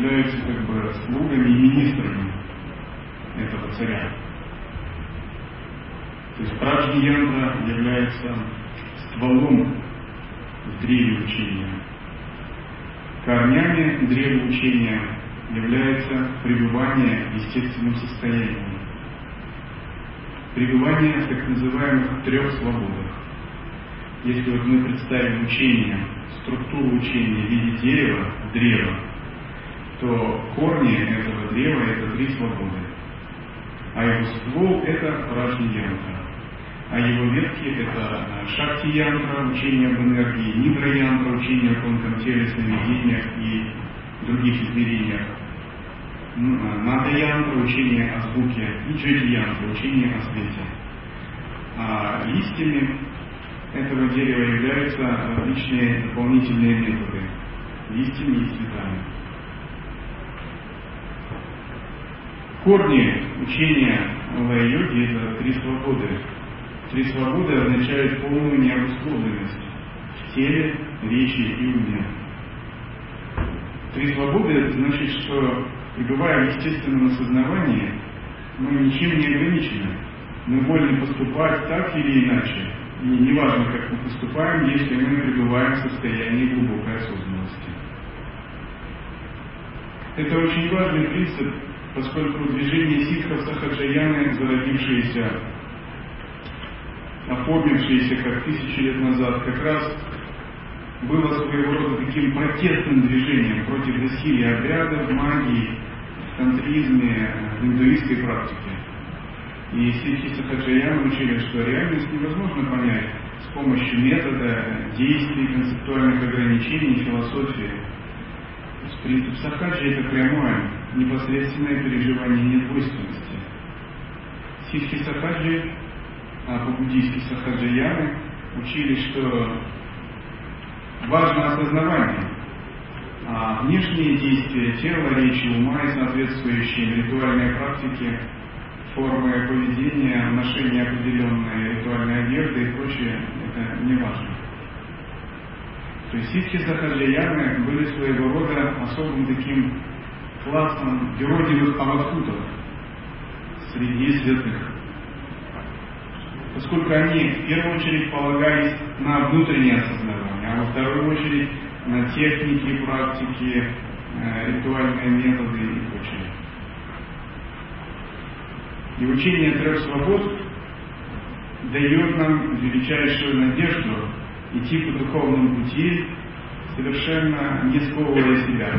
являются как бы слугами и министрами этого царя. То есть Праджни янтра является стволом в древе учения. Корнями древа учения является пребывание в естественном состоянии пребывание в так называемых трех свободах. Если вот мы представим учение, структуру учения в виде дерева, древа, то корни этого древа – это три свободы. А его ствол – это Раджни Янтра. А его ветки – это Шакти Янтра, учение об энергии, Нидра Янтра, учение о тонком теле, сновидениях и других измерениях Нада янтра, учение о звуке, и джети янтра, учение о свете. А листьями этого дерева являются различные дополнительные методы, листьями и цветами. Корни учения лай-йоги – это три свободы. Три свободы означают полную необусловленность в теле, речи и уме. Три свободы – это значит, что пребывая в естественном осознавании, мы ничем не ограничены. Мы вольны поступать так или иначе. И неважно, как мы поступаем, если мы пребываем в состоянии глубокой осознанности. Это очень важный принцип, поскольку движение ситхов Сахаджаяны, зародившееся, оформившееся как тысячи лет назад, как раз было своего рода таким протестным движением против насилия обрядов, магии, тантризме, индуистской практике. И ситхи Сахаджаяна учили, что реальность невозможно понять с помощью метода, действий, концептуальных ограничений, философии. Принцип Сахаджи это прямое, непосредственное переживание недвойственности. Ситхи Сахаджи, а по-буддийски Сахаджаяны, учили, что важно осознавание, а внешние действия тела, речи, ума и соответствующие ритуальные практики, формы поведения, ношение определенной ритуальной одежды и прочее, это не важно. То есть ситхи Сахаджаяны были своего рода особым таким классом юродивых аватхутов среди святых. Поскольку они в первую очередь полагались на внутреннее осознавание, а во вторую очередь на техники, практики, э, ритуальные методы и прочее. И учение трех свобод дает нам величайшую надежду идти по духовному пути, совершенно не сковывая себя.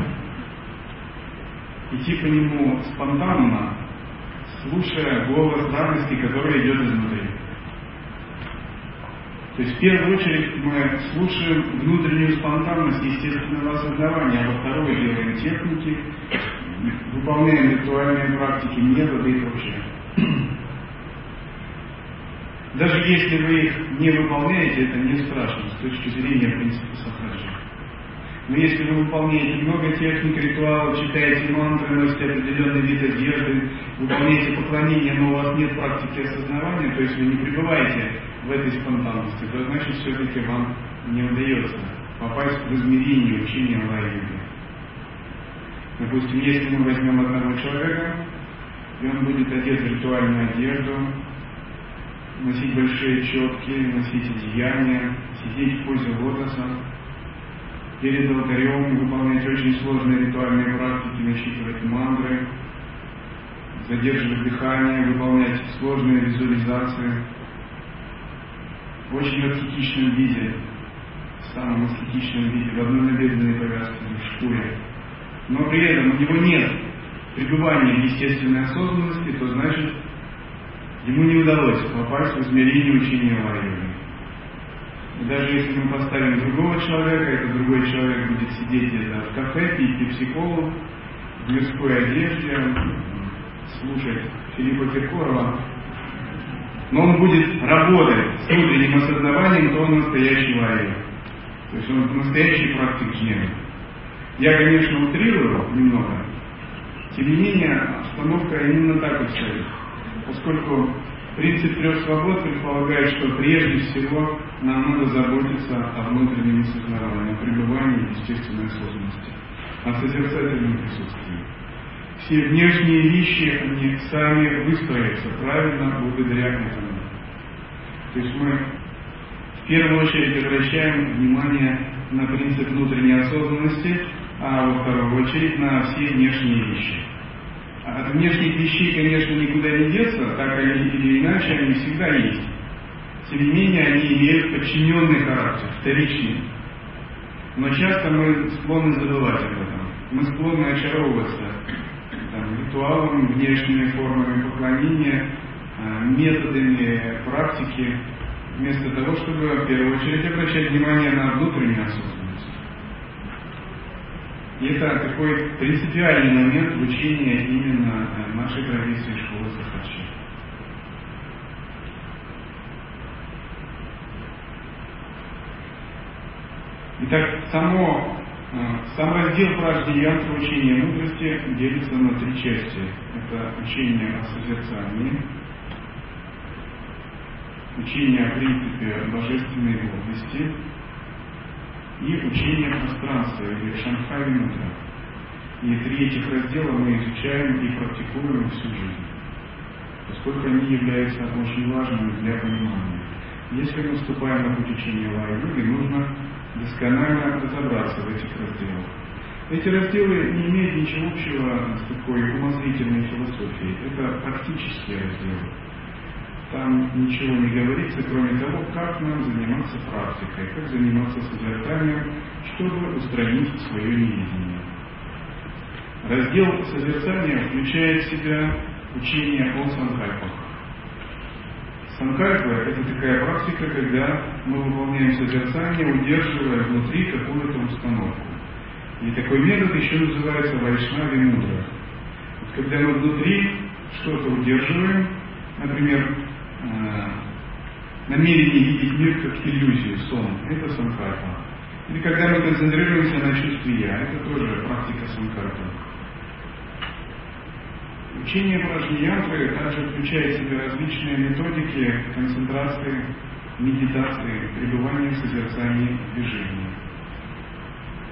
Идти по нему спонтанно, слушая голос радости, который идет изнутри. То есть в первую очередь мы слушаем внутреннюю спонтанность естественного осознавания, а во вторую делаем техники, выполняем ритуальные практики, методы и прочее. Даже если вы их не выполняете, это не страшно с точки зрения принципа сахаджи. Но если вы выполняете много техник, ритуалов, читаете мантры, носите определенный вид одежды, выполняете поклонение, но у вас нет практики осознавания, то есть вы не пребываете в этой спонтанности, то значит все-таки вам не удается попасть в измерение учения лай-йоги. Допустим, если мы возьмем одного человека, и он будет одет в ритуальную одежду, носить большие четки, носить одеяния, сидеть в позе лотоса, перед алтарем выполнять очень сложные ритуальные практики, насчитывать мантры, задерживать дыхание, выполнять сложные визуализации в очень аскетичном виде, в самом аскетичном виде, в одной набедренной повязке, в шкуре. Но при этом у него нет пребывания естественной осознанности, то значит, ему не удалось попасть в измерение учения Вайоги. Даже если мы поставим другого человека, этот другой человек будет сидеть где-то в кафе, пить пепсиколу, в мирской одежде, слушать Филиппа Киркорова, но он будет работать с внутренним осознаванием, то он настоящий варьер. То есть он настоящий практик джнена. Я, конечно, утрирую немного, тем не менее, обстановка именно так и стоит. Поскольку принцип трех свобод предполагает, что прежде всего нам надо заботиться о внутреннем осознавании, пребывании естественной осознанности, о созерцательном присутствии. Все внешние вещи, они сами выстроятся правильно благодаря этому. То есть мы в первую очередь обращаем внимание на принцип внутренней осознанности, а во вторую очередь на все внешние вещи. От внешних вещей, конечно, никуда не деться, так или иначе они всегда есть. Тем не менее, они имеют подчиненный характер, вторичный. Но часто мы склонны забывать об этом. Мы склонны очаровываться там, ритуалами, внешними формами поклонения, а, методами практики, вместо того, чтобы в первую очередь обращать внимание на внутреннюю осознанность. И это такой принципиальный момент в учении именно э, нашей традиции школы Сахачи. Итак, само а, сам раздел Праждиянства учения мудрости делится на три части. Это учение о созерцании, учение о принципе божественной гордости и учение пространства или Шанхави Мудра. И три этих раздела мы изучаем и практикуем всю жизнь, поскольку они являются очень важными для понимания. Если мы вступаем на путь учения Лай-йоги, нужно досконально разобраться в этих разделах. Эти разделы не имеют ничего общего с такой умозрительной философией. Это практические разделы. Там ничего не говорится, кроме того, как нам заниматься практикой, как заниматься созерцанием, чтобы устранить свое невидение. Раздел созерцания включает в себя учение о санкальпах. Санкальпа – это такая практика, когда мы выполняем созерцание, удерживая внутри какую-то установку. И такой метод еще называется вайшнави мудра. Вот когда мы внутри что-то удерживаем, например, э, намерение видеть мир как иллюзию, сон, это санкальпа. Или когда мы концентрируемся на чувстве я, это тоже практика санкальпа. Учение Пражниянтры также включает в себя различные методики концентрации, медитации, пребывания в созерцании движения,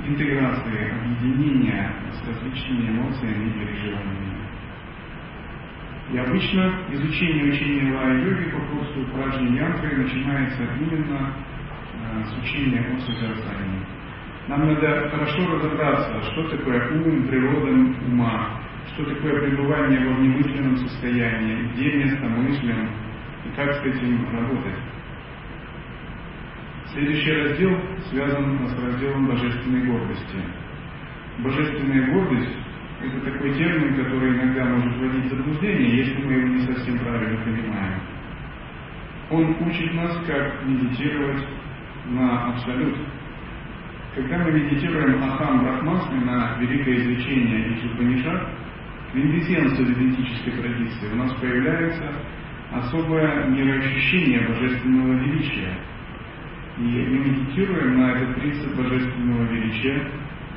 интеграции, объединения с различными эмоциями и переживаниями. И обычно изучение учения лая-йоги по курсу Пражни-янтры начинается именно э, с учения о созерцании. Нам надо хорошо разобраться, что такое ум, природа ума, что такое пребывание во внемысленном состоянии, где место мыслям и как с этим работать. Следующий раздел связан с разделом божественной гордости. Божественная гордость – это такой термин, который иногда может вводить в заблуждение, если мы его не совсем правильно понимаем. Он учит нас, как медитировать на абсолют. Когда мы медитируем Ахам Брахмасми на великое изучение из Упанишат, квинтэссенцию ведической традиции у нас появляется особое мироощущение божественного величия. И мы медитируем на этот принцип божественного величия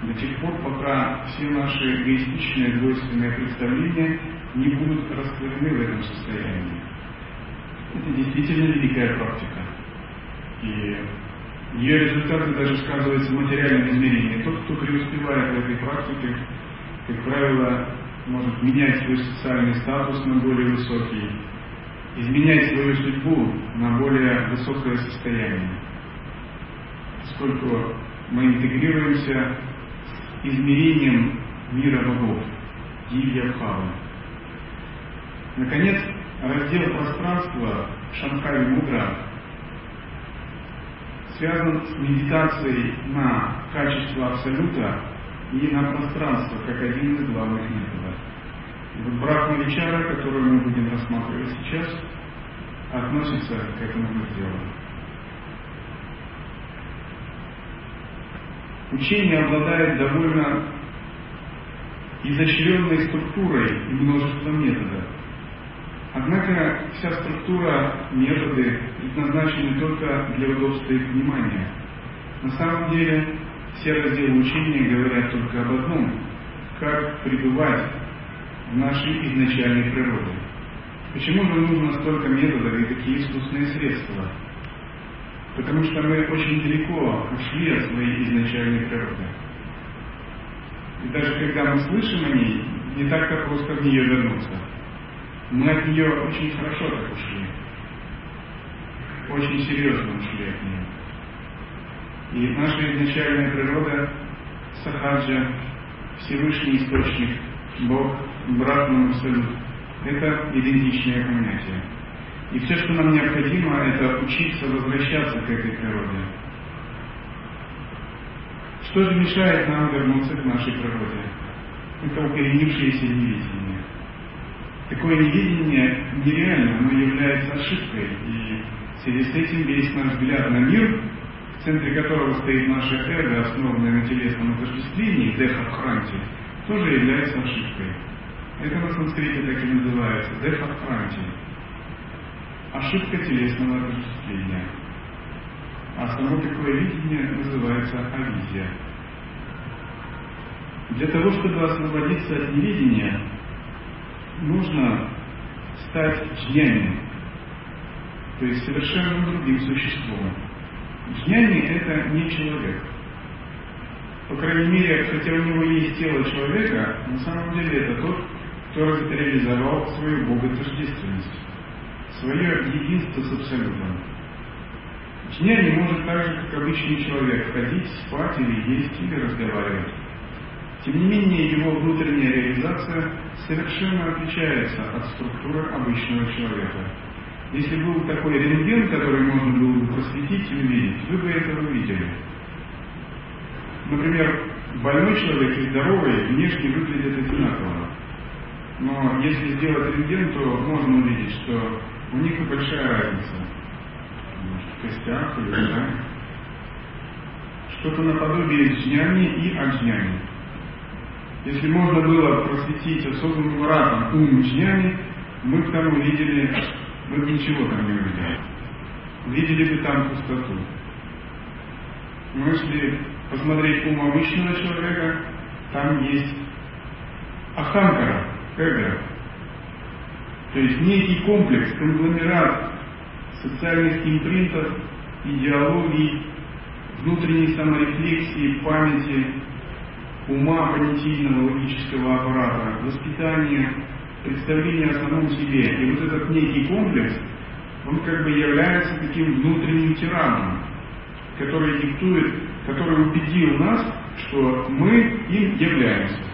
до тех пор, пока все наши эгоистичные, двойственные представления не будут раскрыты в этом состоянии. Это действительно великая практика. И ее результаты даже сказываются в материальном измерении. Тот, кто преуспевает в этой практике, как правило, может менять свой социальный статус на более высокий, изменять свою судьбу на более высокое состояние, поскольку мы интегрируемся с измерением мира богов, Дивья Бхава. Наконец, раздел пространства Шанкари Мудра связан с медитацией на качество Абсолюта и на пространство, как один из главных методов. И вот Брахмавичара, которую мы будем рассматривать сейчас, относится к этому разделу. Учение обладает довольно изощренной структурой и множеством методов. Однако вся структура, методы предназначены только для удобства их внимания. На самом деле все разделы учения говорят только об одном – как пребывать нашей изначальной природе. Почему же нужно столько методов и такие искусственные средства? Потому что мы очень далеко ушли от своей изначальной природы. И даже когда мы слышим о ней, не так-то просто в нее вернуться. Мы от нее очень хорошо так ушли. Очень серьезно ушли от нее. И наша изначальная природа, Сахаджа, Всевышний Источник, Бог, Братный Абсолют, это идентичное понятие. И все, что нам необходимо, это учиться возвращаться к этой природе. Что же мешает нам вернуться к нашей природе? Это укоренившееся невидение. Такое невидение нереально, оно является ошибкой. И в связи с этим весь наш взгляд на мир, в центре которого стоит наше эго, основанное на телесном отождествлении, дехабхранти, тоже является ошибкой. Это на санскрите так и называется, дехабхранти. Ошибка телесного отождествления. А само такое видение называется авизия. Для того, чтобы освободиться от невидения, нужно стать джняни, то есть совершенно другим существом. Джняни – это не человек. По крайней мере, хотя у него есть тело человека, на самом деле это тот, кто реализовал свою боготождественность, свое единство с Абсолютом. Джняни может так же, как обычный человек, ходить, спать или есть, или разговаривать. Тем не менее, его внутренняя реализация совершенно отличается от структуры обычного человека. Если был такой рентген, который можно было бы просветить и увидеть, вы бы это увидели. Например, больной человек и здоровый внешне выглядят одинаково. Но если сделать рентген, то можно увидеть, что у них и большая разница. В костях или да? Что-то наподобие джняни и аджняни. Если можно было просветить особым вратом ум джняни, мы бы там увидели, мы бы ничего там не увидели. Увидели бы там пустоту. Но если посмотреть ум обычного человека, там есть аханкара. То есть некий комплекс, конгломерат социальных импринтов, идеологий, внутренней саморефлексии, памяти, ума понятийного логического аппарата, воспитания, представления о самом себе. И вот этот некий комплекс, он как бы является таким внутренним тираном, который диктует, который убедил нас, что мы им являемся.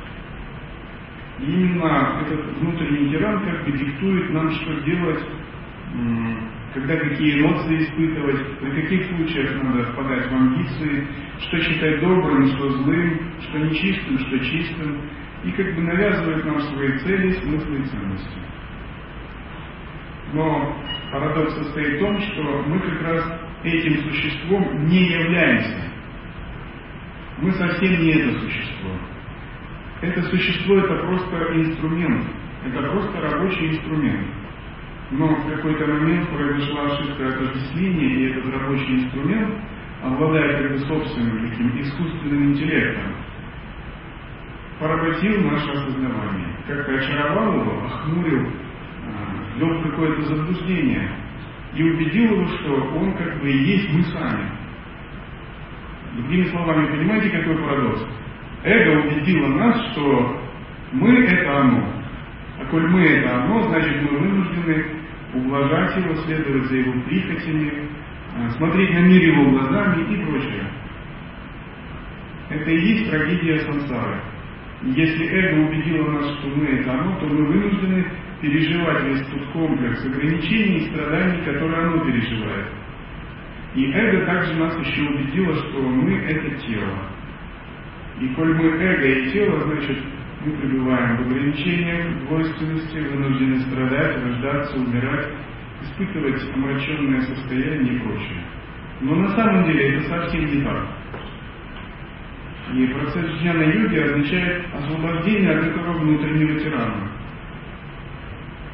И именно этот внутренний тиран как диктует нам, что делать, когда какие эмоции испытывать, при каких случаях надо впадать в амбиции, что считать добрым, что злым, что нечистым, что чистым, и как бы навязывает нам свои цели, смыслы и ценности. Но парадокс состоит в том, что мы как раз этим существом не являемся. Мы совсем не это существо. Это существо это просто инструмент, это просто рабочий инструмент. Но в какой-то момент произошла ошибка отождествления, и этот рабочий инструмент, обладая как бы собственным таким искусственным интеллектом, поработил наше осознавание. Как-то очаровал его, охмурил, а, ввел какое-то заблуждение и убедил его, что он как бы и есть мы сами. Другими словами, понимаете, какой парадокс? Эго убедило нас, что мы это оно. А коль мы это оно, значит мы вынуждены ублажать его, следовать за его прихотями, э, смотреть на мир его глазами и прочее. Это и есть трагедия сансары. Если эго убедило нас, что мы это оно, то мы вынуждены переживать весь тот комплекс ограничений и страданий, которые оно переживает. И эго также нас еще убедило, что мы это тело. И коль мы эго и тело, значит, мы пребываем в ограничениях, в двойственности, вынуждены страдать, рождаться, умирать, испытывать омраченное состояние и прочее. Но на самом деле это совсем не так. И процесс джняна йоги означает освобождение от этого внутреннего тирана.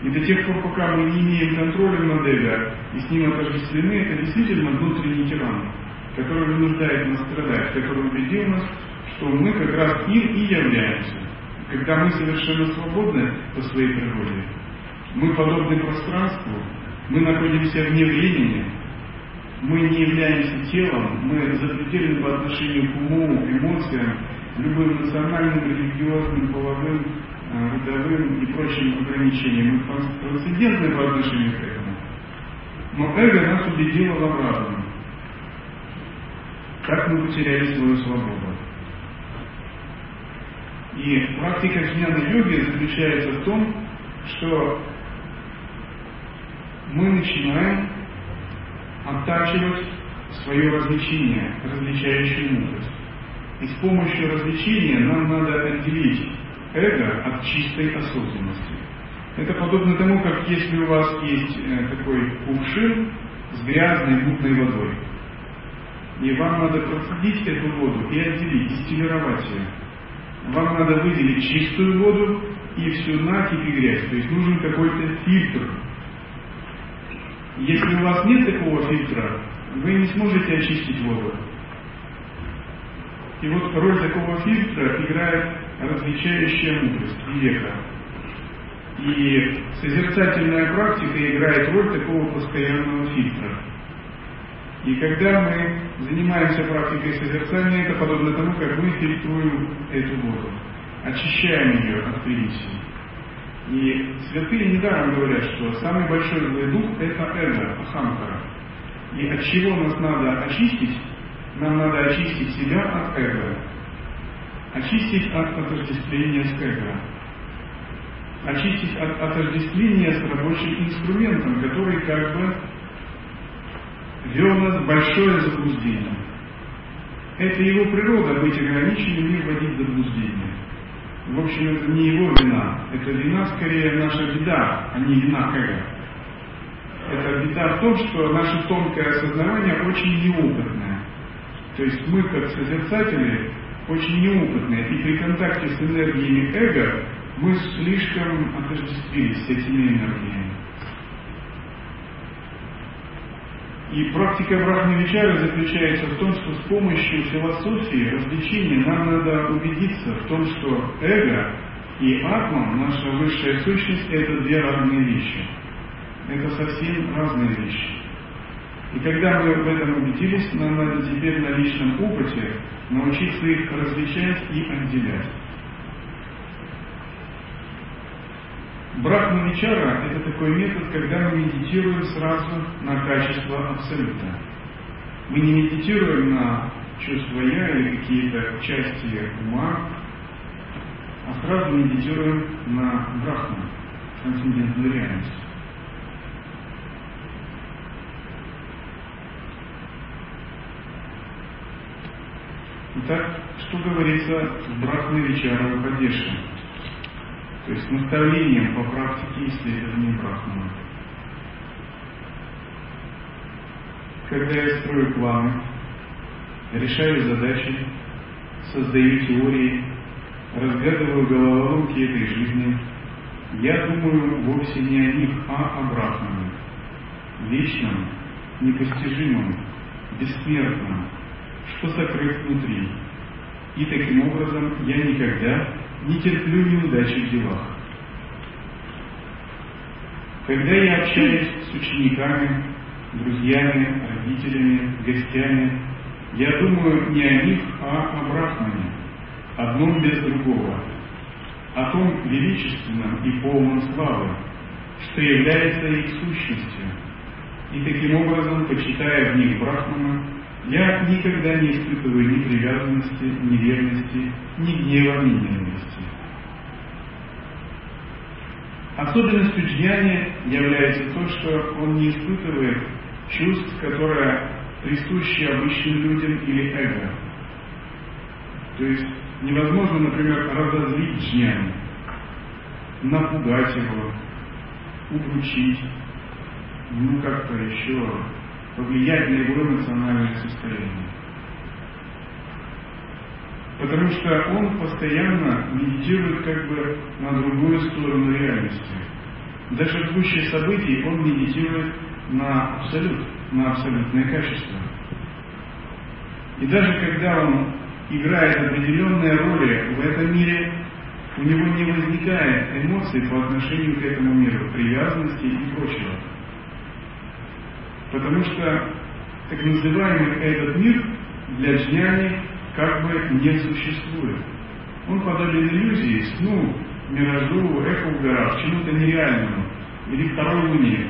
И до тех пор, пока мы не имеем контроля над эго и с ним отождествлены, это действительно внутренний тиран, который вынуждает нас страдать, который убедил нас, что мы как раз им и являемся. Когда мы совершенно свободны по своей природе, мы подобны пространству, мы находимся вне времени, мы не являемся телом, мы запредельны по отношению к уму, эмоциям, любым национальным, религиозным, половым, э, родовым и прочим ограничениям. Мы трансцендентны по отношению к этому. Но эго нас убедило в обратном. Как мы потеряли свою свободу. И практика джняна йоги заключается в том, что мы начинаем оттачивать свое развлечение, различающую мудрость. И с помощью развлечения нам надо отделить эго от чистой осознанности. Это подобно тому, как если у вас есть э, такой кувшин с грязной мутной водой, и вам надо процедить эту воду и отделить, дистиллировать ее. Вам надо выделить чистую воду и всю накипь и грязь. То есть нужен какой-то фильтр, если у вас нет такого фильтра, вы не сможете очистить воду. И вот роль такого фильтра играет различающая мудрость, века. И созерцательная практика играет роль такого постоянного фильтра. И когда мы занимаемся практикой созерцания, это подобно тому, как мы фильтруем эту воду, очищаем ее от примесей. И святые недаром говорят, что самый большой злой дух – это эго, ахамкара. И от чего нас надо очистить? Нам надо очистить себя от эго. Очистить от отождествления с эго. Очистить от отождествления с рабочим инструментом, который как бы вел нас в большое заблуждение. Это его природа быть ограниченным и вводить заблуждение. В общем, это не его вина. Это вина, скорее, наша беда, а не вина эго. Это беда в том, что наше тонкое осознавание очень неопытное. То есть мы, как созерцатели, очень неопытные. И при контакте с энергиями эго мы слишком отождествились с этими энергиями. И практика Брахмавичара заключается в том, что с помощью философии, развлечения нам надо убедиться в том, что эго и атма, наша высшая сущность, это две разные вещи. Это совсем разные вещи. И когда мы в этом убедились, нам надо теперь на личном опыте научиться их различать и отделять. Брахмавичара – это такой метод, когда мы медитируем сразу на качество Абсолюта. Мы не медитируем на чувство «я» или какие-то части ума, а сразу медитируем на Брахму, трансцендентную реальность. Итак, что говорится в Брахме Вичара Падеше? То есть наставлением по практике исследования Брахмана. Когда я строю планы, решаю задачи, создаю теории, разгадываю головоломки этой жизни, я думаю вовсе не о них, а о Брахмане, вечном, непостижимом, бессмертном, что сокрыт внутри. И таким образом я никогда не терплю неудачи в делах. Когда я общаюсь с учениками, друзьями, родителями, гостями, я думаю не о них, а о Брахмане, одном без другого, о том величественном и полном славы, что является их сущностью. И таким образом, почитая в них Брахмана, я никогда не испытываю ни привязанности, ни ревности, ни гнева, ни ненависти. Особенностью джняни является то, что он не испытывает чувств, которые присущи обычным людям или эго. То есть невозможно, например, разозлить джняни, напугать его, удручить, ну как-то еще повлиять на его эмоциональное состояние. Потому что он постоянно медитирует как бы на другую сторону реальности. Даже в гуще событий он медитирует на абсолют, на абсолютное качество. И даже когда он играет определенные роли в этом мире, у него не возникает эмоций по отношению к этому миру, привязанности и прочего. Потому что так называемый этот мир для джняни как бы не существует. Он подобен иллюзии, сну, миражу, эхо в горах, чему-то нереальному или второй луне.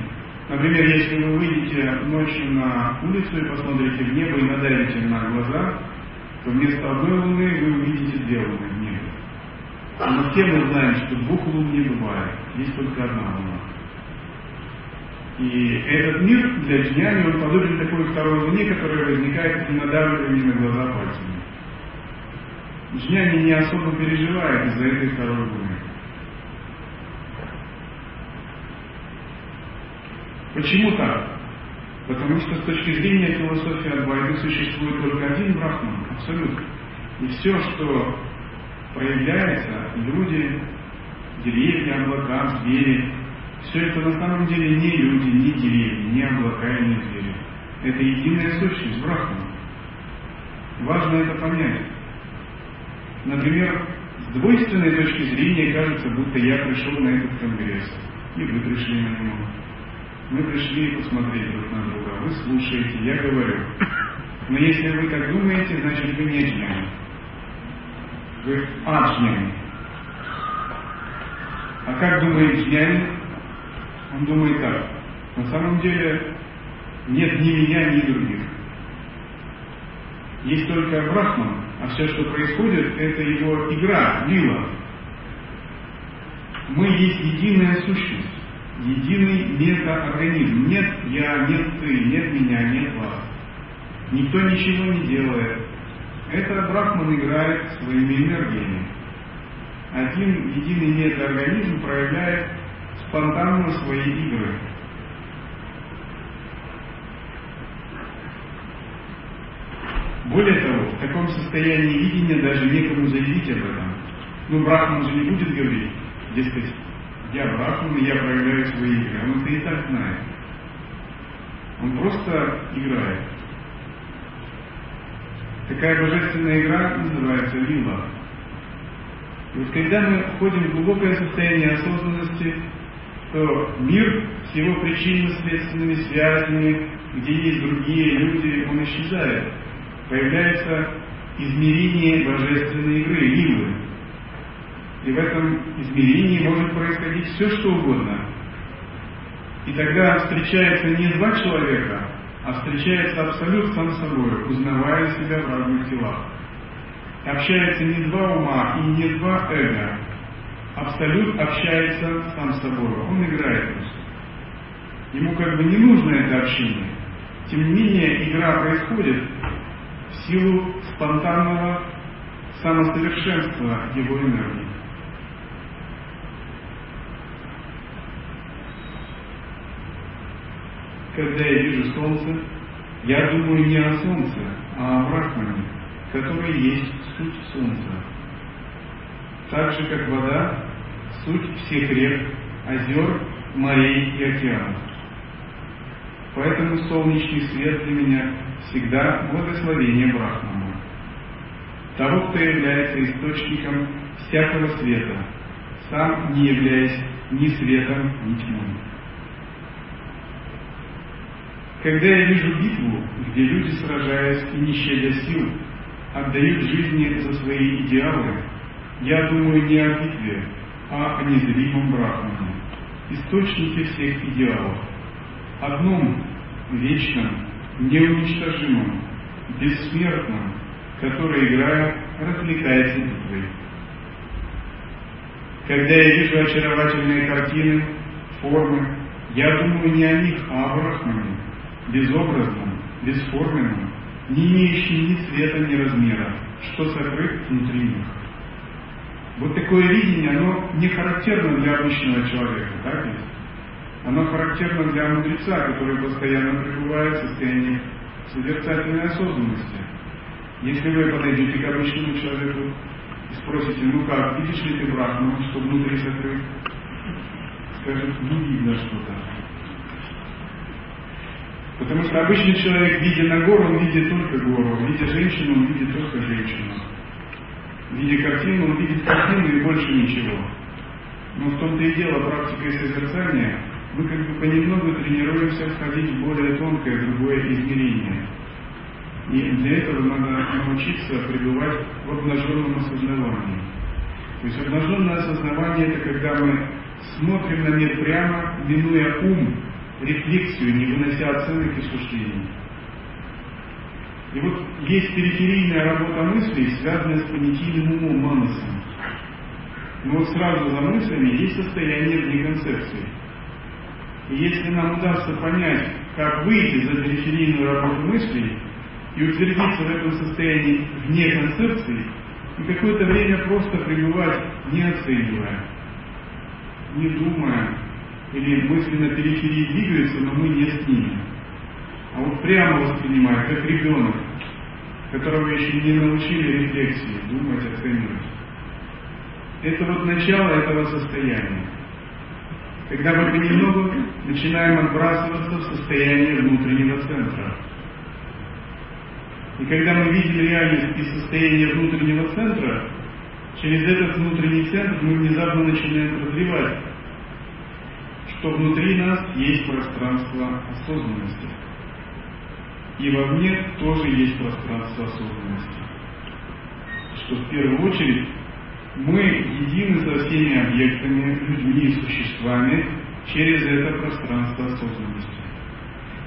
Например, если вы выйдете ночью на улицу и посмотрите в небо и надавите на глаза, то вместо одной луны вы увидите две луны в небе. Но все мы знаем, что двух лун не бывает, есть только одна луна. И этот мир для джняни, он подобен такой второй луне, которая возникает при надавливании на глаза пальцами. Джняни не особо переживает из-за этой второй луны. Почему так? Потому что с точки зрения философии Адвайты существует только один брахман, абсолют. И все, что проявляется, люди, деревья, облака, звери, все это на самом деле не люди, не деревья, не облака и не звери. Это единая сущность, брахман. Важно это понять. Например, с двойственной точки зрения кажется, будто я пришел на этот конгресс, и вы пришли на него. Мы пришли посмотреть друг на друга. Вы слушаете, я говорю. Но если вы так думаете, значит вы не джняни. Вы аджняни. А как думает джняни? Он думает так. На самом деле нет ни меня, ни других. Есть только Брахман, а все, что происходит, это его игра, лила. Мы есть единая сущность единый метаорганизм. Нет я, нет ты, нет меня, нет вас. Никто ничего не делает. Это Брахман играет своими энергиями. Один единый метаорганизм проявляет спонтанно свои игры. Более того, в таком состоянии видения даже некому заявить об этом. Ну, Брахман же не будет говорить, дескать, я Брахман, и я проявляю свои игры. Он это и так знает. Он просто играет. Такая божественная игра называется лила. И вот когда мы входим в глубокое состояние осознанности, то мир с его причинно-следственными связями, где есть другие люди, он исчезает. Появляется измерение божественной игры, лилы. И в этом измерении может происходить все, что угодно. И тогда встречается не два человека, а встречается абсолют сам собой, узнавая себя в разных телах. Общается не два ума и не два эго. Абсолют общается сам с собой. Он играет просто. Ему как бы не нужно это общение. Тем не менее, игра происходит в силу спонтанного самосовершенства его энергии. когда я вижу солнце, я думаю не о солнце, а о Брахмане, который есть суть солнца. Так же, как вода, суть всех рек, озер, морей и океанов. Поэтому солнечный свет для меня всегда благословение Брахмана, того, кто является источником всякого света, сам не являясь ни светом, ни тьмой. Когда я вижу битву, где люди, сражаясь и не щадя сил, отдают жизни за свои идеалы, я думаю не о битве, а о незримом Брахмане, источнике всех идеалов, одном вечном, неуничтожимом, бессмертном, который, играя, развлекается битвой. Когда я вижу очаровательные картины, формы, я думаю не о них, а о Брахмане, безобразном, бесформенном, не имеющем ни цвета, ни размера, что сокрыт внутри них. Вот такое видение, оно не характерно для обычного человека, так ведь? Оно характерно для мудреца, который постоянно пребывает в состоянии созерцательной осознанности. Если вы подойдете к обычному человеку и спросите, ну как, видишь ли ты брахму, что внутри закрыт? Скажет, не видно что-то. Потому что обычный человек, видя на гору, он видит только гору, видя женщину, он видит только женщину. Видя картину, он видит картину и больше ничего. Но в том-то и дело практика и созерцания, мы как бы понемногу тренируемся входить в более тонкое, другое измерение. И для этого надо научиться пребывать в обнаженном осознавании. То есть обнаженное осознавание это когда мы смотрим на мир прямо, минуя ум, рефлексию, не вынося оценок и суждений. И вот есть периферийная работа мыслей, связанная с понятийным умом манасом. Но вот сразу за мыслями есть состояние вне концепции. И если нам удастся понять, как выйти за периферийную работу мыслей и утвердиться в этом состоянии вне концепции, и какое-то время просто пребывать, не оценивая, не думая, или мысли на периферии двигаются, но мы не с ними. А вот прямо воспринимая, как ребенок, которого еще не научили рефлексии, думать, оценивать. Это вот начало этого состояния. Когда мы понемногу начинаем отбрасываться в состояние внутреннего центра. И когда мы видим реальность из состояния внутреннего центра, через этот внутренний центр мы внезапно начинаем прозревать, что внутри нас есть пространство осознанности. И вовне тоже есть пространство осознанности. Что в первую очередь мы едины со всеми объектами, людьми и существами через это пространство осознанности.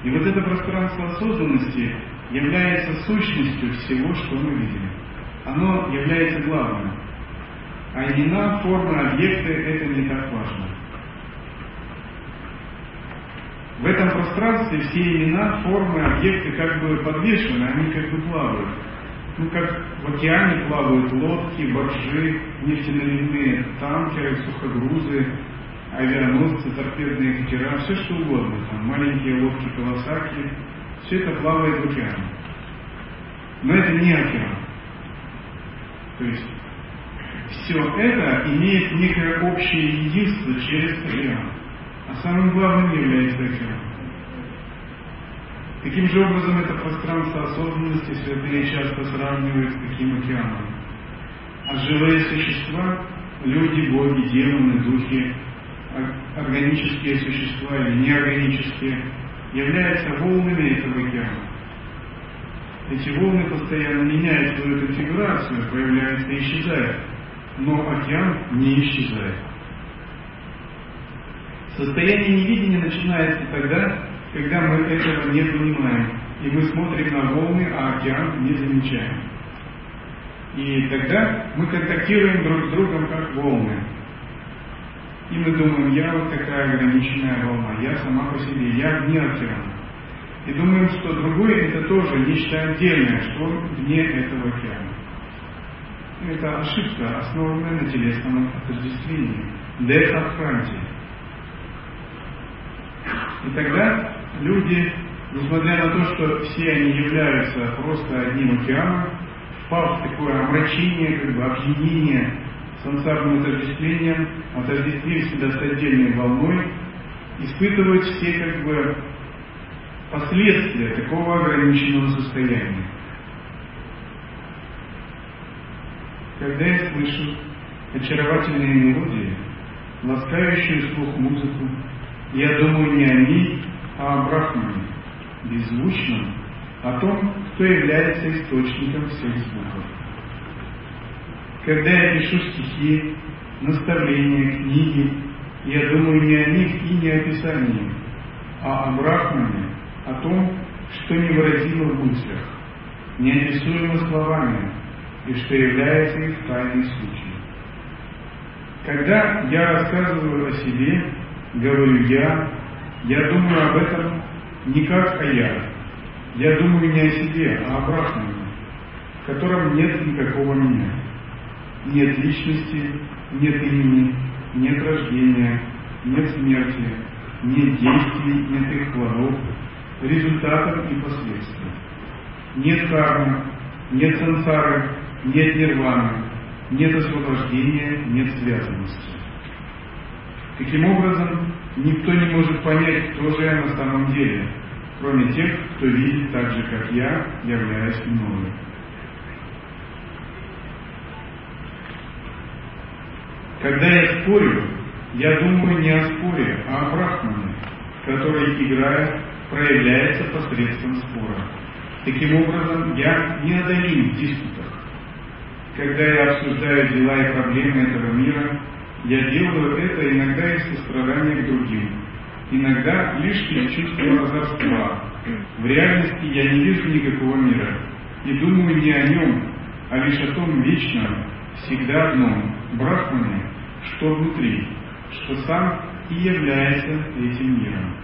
И вот это пространство осознанности является сущностью всего, что мы видим. Оно является главным. А имена, формы, объекты – это не так важно. В этом пространстве все имена, формы, объекты как бы подвешены, они как бы плавают. Ну, как в океане плавают лодки, баржи, нефтяные танкеры, сухогрузы, авианосцы, торпедные катера, все что угодно, там маленькие лодки Кавасаки, все это плавает в океане. Но это не океан. То есть все это имеет некое общее единство через океан. А самым главным является океан. Таким же образом, это пространство осознанности святые часто сравнивают с таким океаном. А живые существа, люди, боги, демоны, духи, органические существа или неорганические, являются волнами этого океана. Эти волны постоянно меняют свою конфигурацию, появляются и исчезают. Но океан не исчезает. Состояние невидения начинается тогда, когда мы этого не понимаем, и мы смотрим на волны, а океан не замечаем. И тогда мы контактируем друг с другом как волны. И мы думаем, я вот такая ограниченная волна, я сама по себе, я вне океана. И думаем, что другой это тоже нечто отдельное, что вне этого океана. Это ошибка, основанная на телесном отождествлении. Дехахранти. И тогда люди, несмотря на то, что все они являются просто одним океаном, впав в такое омрачение, как бы опьянение сансарным отождествлением, отождествив себя с отдельной волной, испытывают все как бы последствия такого ограниченного состояния. Когда я слышу очаровательные мелодии, ласкающую слух музыку, я думаю не о ней, а о Брахмане, беззвучном, о том, кто является источником всех звуков. Когда я пишу стихи, наставления, книги, Я думаю не о них и не о Писании, а о Брахмане, о том, что невыразимо в мыслях, неописуемо словами, и что является их тайной сутью. Когда я рассказываю о себе, говорю я, я думаю об этом не как о я. Я думаю не о себе, а о Брахмане, в котором нет никакого меня. Нет личности, нет имени, нет рождения, нет смерти, нет действий, нет их плодов, результатов и последствий. Нет кармы, нет сансары, нет нирваны, нет освобождения, нет связанности. Таким образом, никто не может понять, кто же я на самом деле, кроме тех, кто видит так же, как я, являясь мною. Когда я спорю, я думаю не о споре, а о Брахмане, который, играя, проявляется посредством спора. Таким образом, я неодолим в диспутах. Когда я обсуждаю дела и проблемы этого мира, я делаю это иногда из сострадания к другим, иногда лишь из чувства озорства. В реальности я не вижу никакого мира и думаю не о нем, а лишь о том вечном, всегда одном, Брахмане, что внутри, что сам и является этим миром.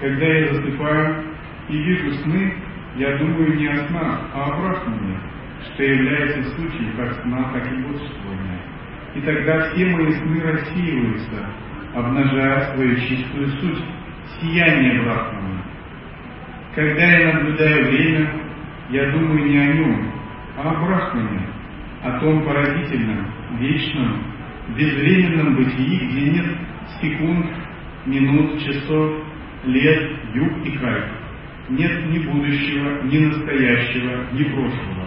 Когда я засыпаю и вижу сны, я думаю не о снах, а о Брахмане, что является сутью как сна, так и бодрствования. И тогда все мои сны рассеиваются, обнажая свою чистую суть, сияние Брахмана. Когда я наблюдаю время, я думаю не о нем, а о Брахмане, о том поразительном, вечном, безвременном бытии, где нет секунд, минут, часов, лет, юг и кайф. Нет ни будущего, ни настоящего, ни прошлого.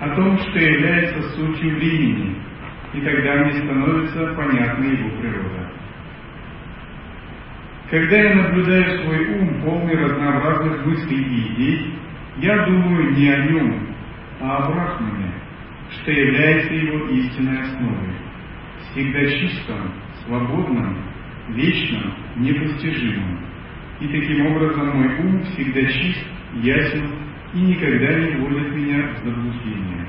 О том, что является сутью времени, и тогда мне становится понятна его природа. Когда я наблюдаю свой ум, полный разнообразных мыслей и идей, я думаю не о нем, а о Брахмане, что является его истинной основой, всегда чистом, свободном, вечном, непостижимом. И таким образом мой ум всегда чист, ясен и никогда не вводит меня в заблуждение.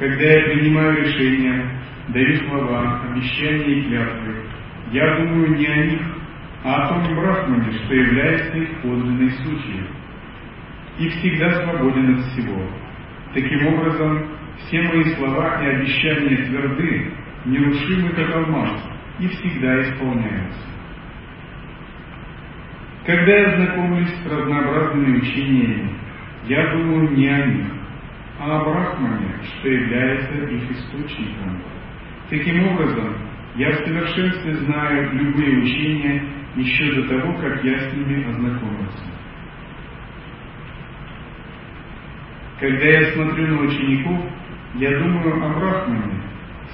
Когда я принимаю решения, даю слова, обещания и клятвы, я думаю не о них, а о том Брахмане, что является их подлинной сутью, и всегда свободен от всего. Таким образом, все мои слова и обещания тверды, нерушимы как алмаз, и всегда исполняются. Когда я знакомлюсь с разнообразными учениями, я думаю не о них, а Брахмане, что является их источником. Таким образом, я в совершенстве знаю любые учения еще до того, как я с ними ознакомился. Когда я смотрю на учеников, я думаю о Брахмане,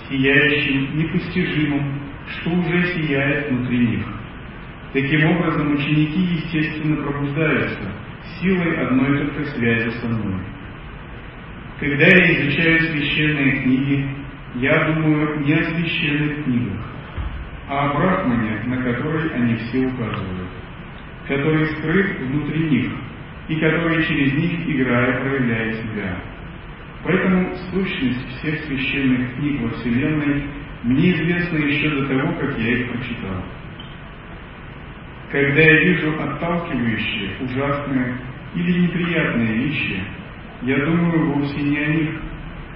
сияющем, непостижимом, что уже сияет внутри них. Таким образом, ученики, естественно, пробуждаются силой одной только связи со мной. Когда я изучаю священные книги, я думаю не о священных книгах, а о Брахмане, на который они все указывают, который скрыт внутри них и который через них, играя, проявляет себя. Поэтому сущность всех священных книг во Вселенной мне известна еще до того, как я их прочитал. Когда я вижу отталкивающие, ужасные или неприятные вещи, я думаю вовсе не о них,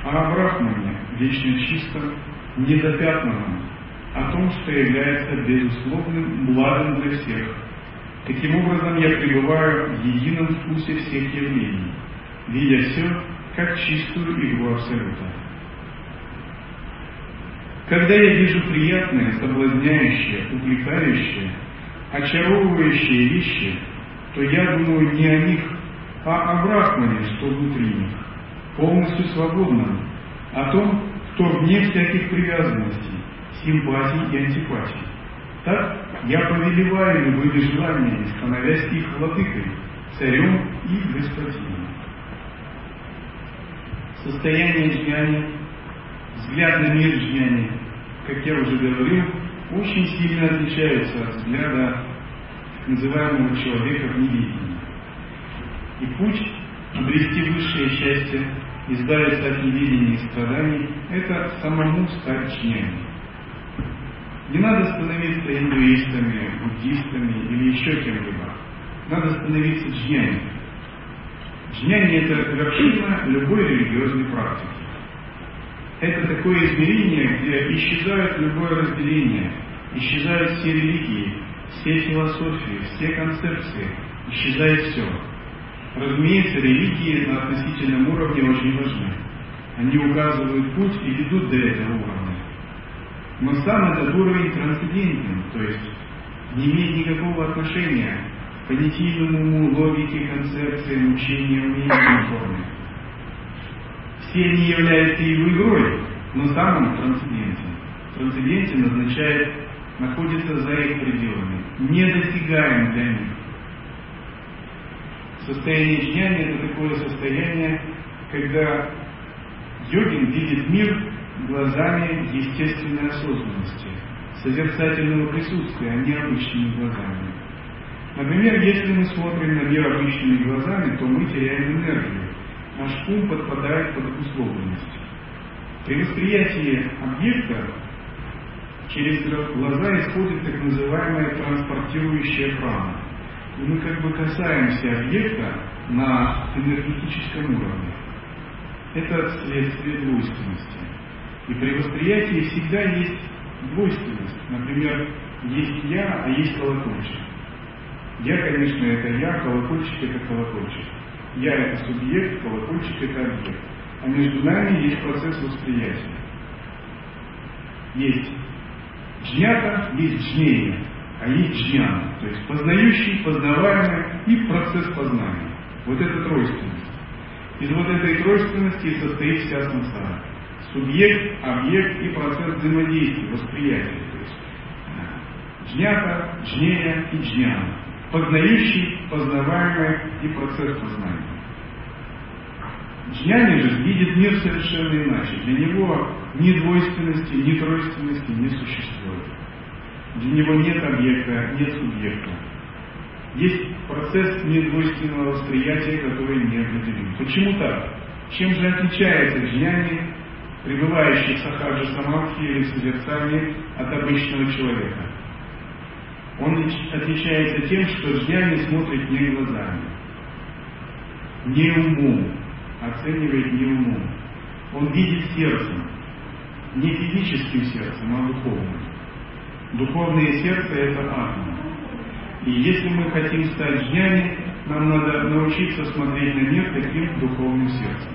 а о Брахмане, вечно чистом, недопятнанном, о том, что является безусловным благом для всех. Таким образом, я пребываю в едином вкусе всех явлений, видя все как чистую игру Абсолюта. Когда я вижу приятные, соблазняющие, увлекающие, очаровывающие вещи, то я думаю не о них, а о Брахмане, что внутри них, полностью свободном, о том, кто вне всяких привязанностей, симпатий и антипатий. Так я повелеваю любыми желаниями, становясь их владыкой, царем и господином. Состояние джняни, взгляд на мир джняни, как я уже говорил, очень сильно отличаются от взгляда называемого человека в невидении. И путь обрести высшее счастье, избавиться от невидения и страданий, это самому стать джняни. Не надо становиться индуистами, буддистами или еще кем-либо. Надо становиться джняни. Джняни – это вершина любой религиозной практики. Это такое измерение, где исчезает любое разделение, исчезают все религии, все философии, все концепции, исчезает все. Разумеется, религии на относительном уровне очень важны. Они указывают путь и ведут до этого уровня. Но сам этот уровень трансцендентен, то есть не имеет никакого отношения к понятийному уму, логике, концепциям, учениям и форме. Все они являются его игрой, но сам он трансцендентен. Трансцендентен означает находится за их пределами, недосягаем для них. Состояние джняни – это такое состояние, когда йогин видит мир глазами естественной осознанности, созерцательного присутствия, а не обычными глазами. Например, если мы смотрим на мир обычными глазами, то мы теряем энергию. Наш ум подпадает под условленность. При восприятии объекта через глаза исходит так называемая транспортирующая прана. Мы как бы касаемся объекта на энергетическом уровне. Это следствие двойственности. И при восприятии всегда есть двойственность. Например, есть я, а есть колокольчик. Я, конечно, это я, колокольчик это колокольчик. Я это субъект, колокольчик это объект. А между нами есть процесс восприятия. Есть Джнята есть джнея, есть джняна, то есть познающий, познаваемый и процесс познания. Вот это тройственность. Из вот этой тройственности и состоит вся сансара. Субъект, объект и процесс взаимодействия, восприятия. То есть э, джнята, джнея и джняна. Познающий, познаваемый и процесс познания. Джняни же видит мир совершенно иначе. Для него ни двойственности, ни тройственности не существует. Для него нет объекта, нет субъекта. Есть процесс недвойственного восприятия, который не определен. Почему так? Чем же отличается джняни, пребывающий в сахаджи самадхи или созерцании, от обычного человека? Он отличается тем, что джняни смотрит не глазами, не умом, оценивает не умом. Он видит сердцем, не физическим сердцем, а духовным. Духовное сердце – это атом. И если мы хотим стать жнями, нам надо научиться смотреть на мир таким духовным сердцем.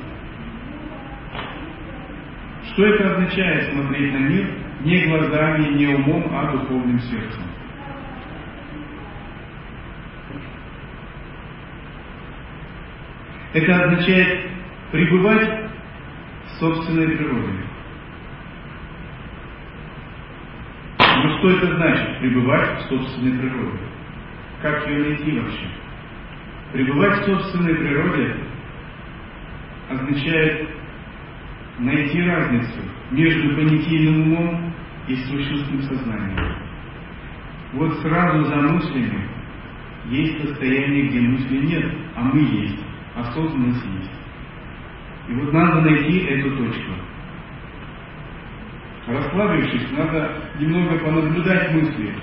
Что это означает смотреть на мир не глазами, не умом, а духовным сердцем? Это означает пребывать в собственной природе. Но что это значит, пребывать в собственной природе? Как ее найти вообще? Пребывать в собственной природе означает найти разницу между понятийным умом и сущностным сознанием. Вот сразу за мыслями есть состояние, где мысли нет, а мы есть, осознанность есть. И вот надо найти эту точку. Расслабившись, надо немного понаблюдать мысли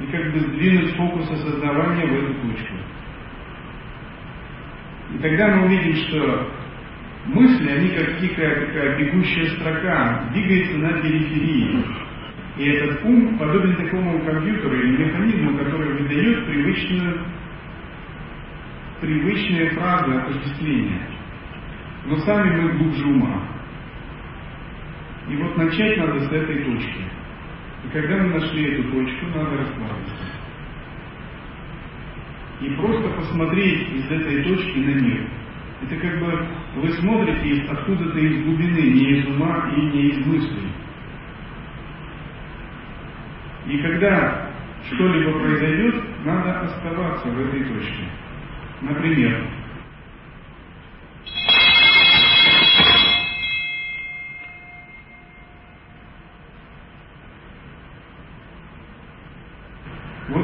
и как бы сдвинуть фокус осознавания в эту точку. И тогда мы увидим, что мысли, они как дикая такая бегущая строка, двигается на периферии. И этот ум подобен такому компьютеру или механизму, который выдает привычную, привычные фразы отождествления но сами мы глубже ума. И вот начать надо с этой точки. И когда мы нашли эту точку, надо расслабиться. И просто посмотреть из этой точки на мир. Это как бы вы смотрите откуда-то из глубины, не из ума и не из мыслей. И когда что-либо произойдет, надо оставаться в этой точке. Например,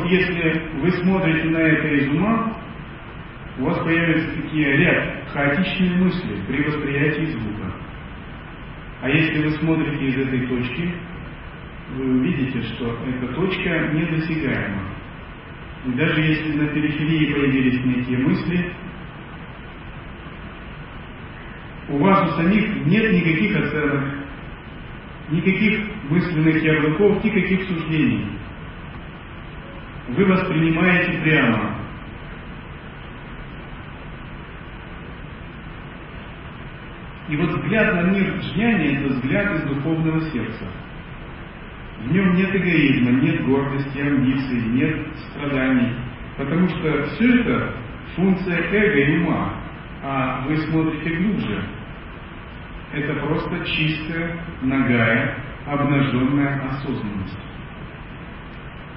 если вы смотрите на это из ума, у вас появятся такие ряд хаотичные мысли при восприятии звука. А если вы смотрите из этой точки, вы увидите, что эта точка недосягаема. И даже если на периферии появились некие мысли, у вас у самих нет никаких оценок, никаких мысленных ярлыков, никаких суждений. Вы воспринимаете прямо. И вот взгляд на мир джняни – это взгляд из духовного сердца. В нем нет эгоизма, нет гордости, амбиций, нет страданий. Потому что все это функция эго и ума, а вы смотрите глубже. Это просто чистая, ногая, обнаженная осознанность.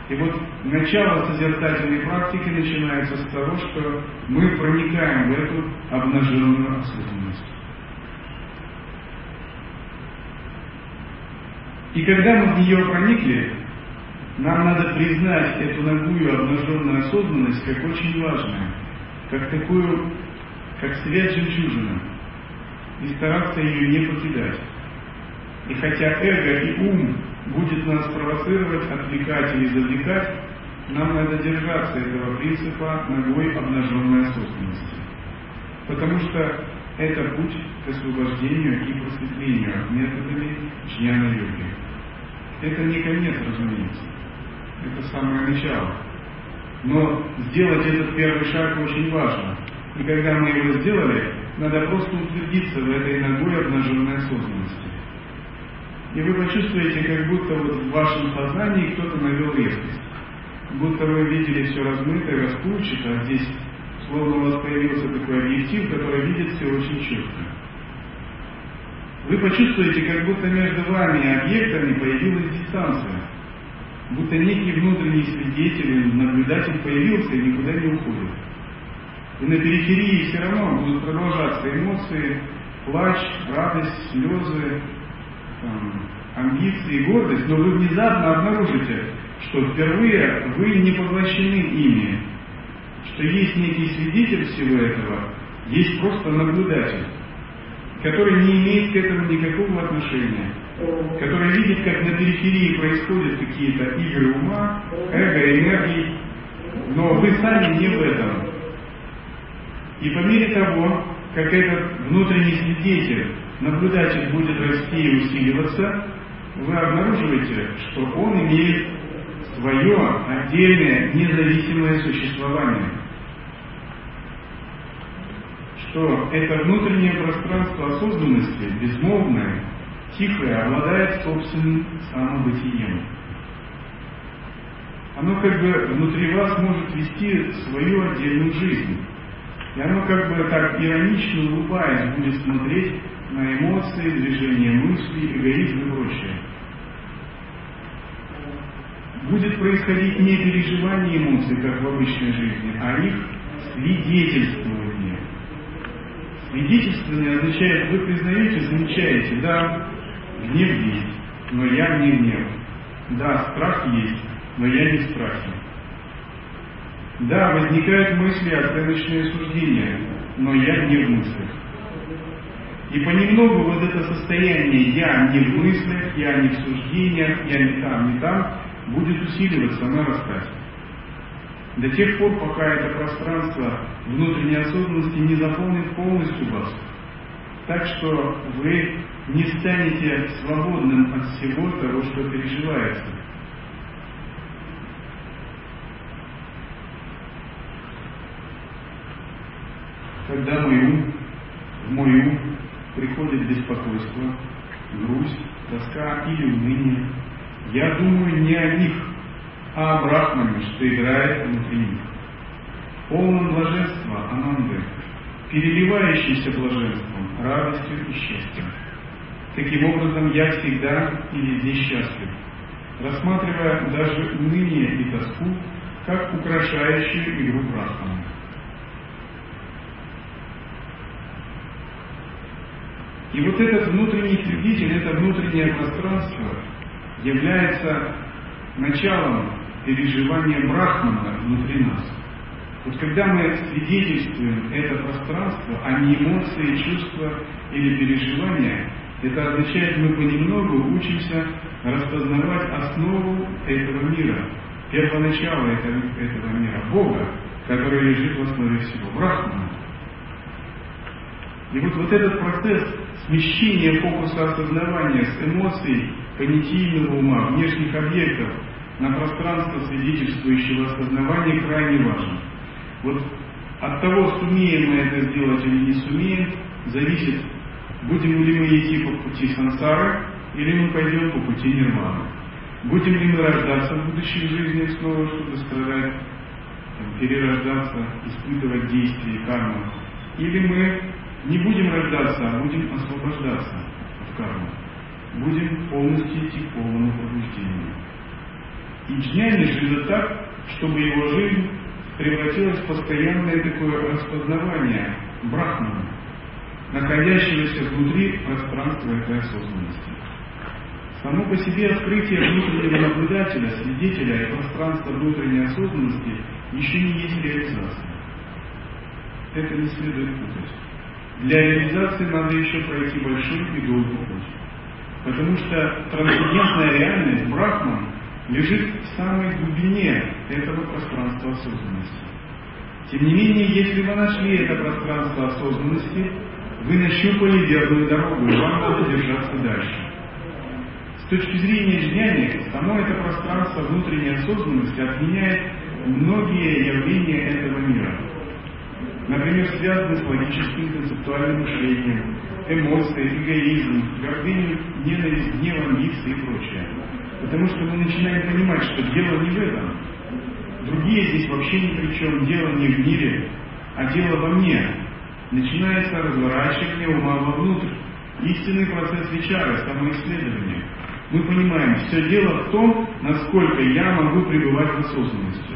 И вот начало созерцательной практики начинается с того, что мы проникаем в эту обнаженную осознанность. И когда мы в нее проникли, нам надо признать эту ногую обнаженную осознанность как очень важную, как такую, как свет жемчужина, и стараться ее не покидать. И хотя эго и ум будет нас провоцировать, отвлекать или завлекать, нам надо держаться этого принципа ногой обнаженной осознанности. Потому что это путь к освобождению и просветлению методами джняна-йоги. Это не конец, разумеется. Это самое начало. Но сделать этот первый шаг очень важно. И когда мы его сделали, надо просто утвердиться в этой ногой обнаженной осознанности. И вы почувствуете, как будто вот в вашем сознании кто-то навел резкость. Будто вы видели все размытое, расплывчато, а здесь словно у вас появился такой объектив, который видит все очень четко. Вы почувствуете, как будто между вами и объектами появилась дистанция. Будто некий внутренний свидетель, наблюдатель появился и никуда не уходит. И на периферии все равно будут продолжаться эмоции, плач, радость, слезы, там, амбиции, гордость, но вы внезапно обнаружите, что впервые вы не поглощены ими, что есть некий свидетель всего этого, есть просто наблюдатель, который не имеет к этому никакого отношения, который видит, как на периферии происходят какие-то игры ума, эго, энергии, но вы сами не в этом. И по мере того, как этот внутренний свидетель, наблюдатель будет расти и усиливаться, вы обнаруживаете, что он имеет свое отдельное независимое существование. Что это внутреннее пространство осознанности, безмолвное, тихое, обладает собственным самобытием. Оно как бы внутри вас может вести свою отдельную жизнь. И оно как бы так иронично улыбаясь будет смотреть на эмоции, движения мысли, эгоизм и прочее. Будет происходить не переживание эмоций, как в обычной жизни, а их свидетельствование. Свидетельствование означает, вы признаете, замечаете, да, гнев есть, но я не гнев. Да, страх есть, но я не в. Да, возникают мысли, оценочные суждения, но я не в мыслях. И понемногу вот это состояние «я не в мыслях», «я не в суждениях», «я не там, не там» будет усиливаться, нарастать. До тех пор, пока это пространство внутренней осознанности не заполнит полностью вас. Так что вы не станете свободным от всего того, что переживается. Когда мой ум, в мой ум приходит беспокойство, грусть, тоска или уныние, я думаю не о них, а о Брахмане, что играет внутри них. Полном блаженства Ананды, переливающийся блаженством, радостью и счастьем. Таким образом, я всегда и везде счастлив, рассматривая даже уныние и тоску как украшающую игру Брахмана. И вот этот внутренний свидетель, это внутреннее пространство является началом переживание Брахмана внутри нас. Вот когда мы свидетельствуем это пространство, а не эмоции, чувства или переживания, это означает, мы понемногу учимся распознавать основу этого мира, первоначало этого, этого мира, Бога, который лежит в основе всего, Брахмана. И вот, вот этот процесс смещения фокуса осознавания с эмоций понятийного ума, внешних объектов, на пространство свидетельствующего осознавания крайне важен. Вот от того, сумеем мы это сделать или не сумеем, зависит, будем ли мы идти по пути сансары, или мы пойдем по пути нирваны. Будем ли мы рождаться в будущей жизни снова, чтобы страдать, перерождаться, испытывать действия кармы, или мы не будем рождаться, а будем освобождаться от кармы. Будем полностью идти к полному пробуждению. И джняни живет так, чтобы его жизнь превратилась в постоянное такое распознавание брахмана, находящегося внутри пространства этой осознанности. Само по себе открытие внутреннего наблюдателя, свидетеля и пространства внутренней осознанности еще не есть реализация. Это не следует путать. Для реализации надо еще пройти большой и долгий путь. Потому что трансцендентная реальность, Брахман, лежит в самой глубине этого пространства осознанности. Тем не менее, если вы нашли это пространство осознанности, вы нащупали верную дорогу, и вам надо держаться дальше. С точки зрения джняни, само это пространство внутренней осознанности отменяет многие явления этого мира. Например, связанные с логическим концептуальным мышлением, эмоции, эгоизм, гордыню, ненависть, гнев, амбиции и прочее. Потому что мы начинаем понимать, что дело не в этом. Другие здесь вообще ни при чем. Дело не в мире, а дело во мне. Начинается разворачивание ума вовнутрь. Истинный процесс вечера, самоисследования. Мы понимаем, все дело в том, насколько я могу пребывать в осознанности.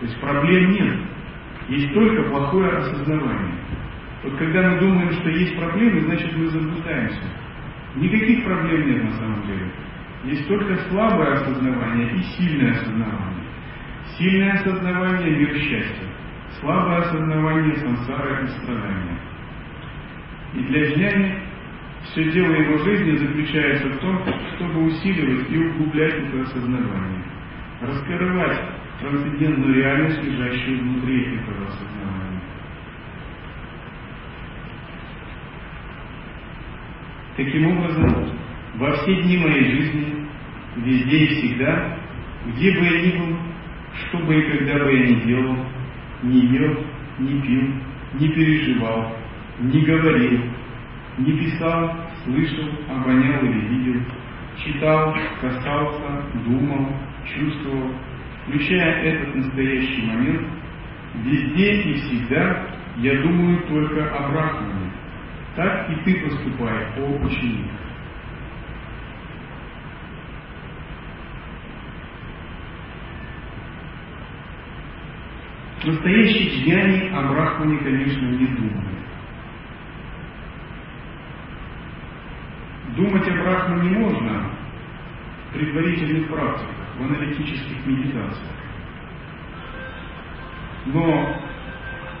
То есть проблем нет. Есть только плохое осознавание. Вот когда мы думаем, что есть проблемы, значит мы заблуждаемся. Никаких проблем нет на самом деле. Есть только слабое осознавание и сильное осознавание. Сильное осознавание – мир счастья. Слабое осознавание – сансара и страдания. И для джняни все дело его жизни заключается в том, чтобы усиливать и углублять это осознавание. Раскрывать трансцендентную реальность, лежащую внутри этого осознавания. Таким образом, во все дни моей жизни, везде и всегда, где бы я ни был, что бы и когда бы я ни делал, не ел, не пил, не переживал, не говорил, не писал, слышал, обонял или видел, читал, касался, думал, чувствовал, включая этот настоящий момент, везде и всегда я думаю только о Брахмане. Так и ты поступай, о ученик. Настоящий джняни о Брахмане, конечно, не думает. Думать о Брахмане можно предварительных практиках, в аналитических медитациях. Но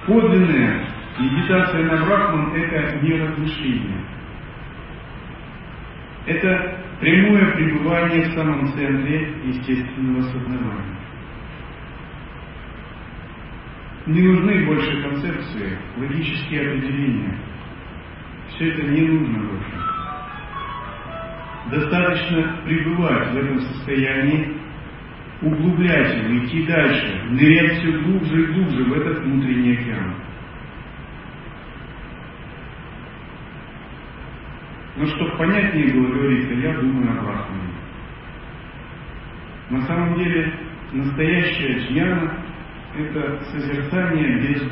подлинная медитация на Брахман – это не размышление. Это прямое пребывание в самом центре естественного сознания. Не нужны больше концепции, логические определения. Все это не нужно больше. Достаточно пребывать в этом состоянии, углублять его, идти дальше, нырять все глубже и глубже в этот внутренний океан. Но чтобы понятнее было, говорится, я думаю о Брахмане. На самом деле, настоящая джняна – это созерцание без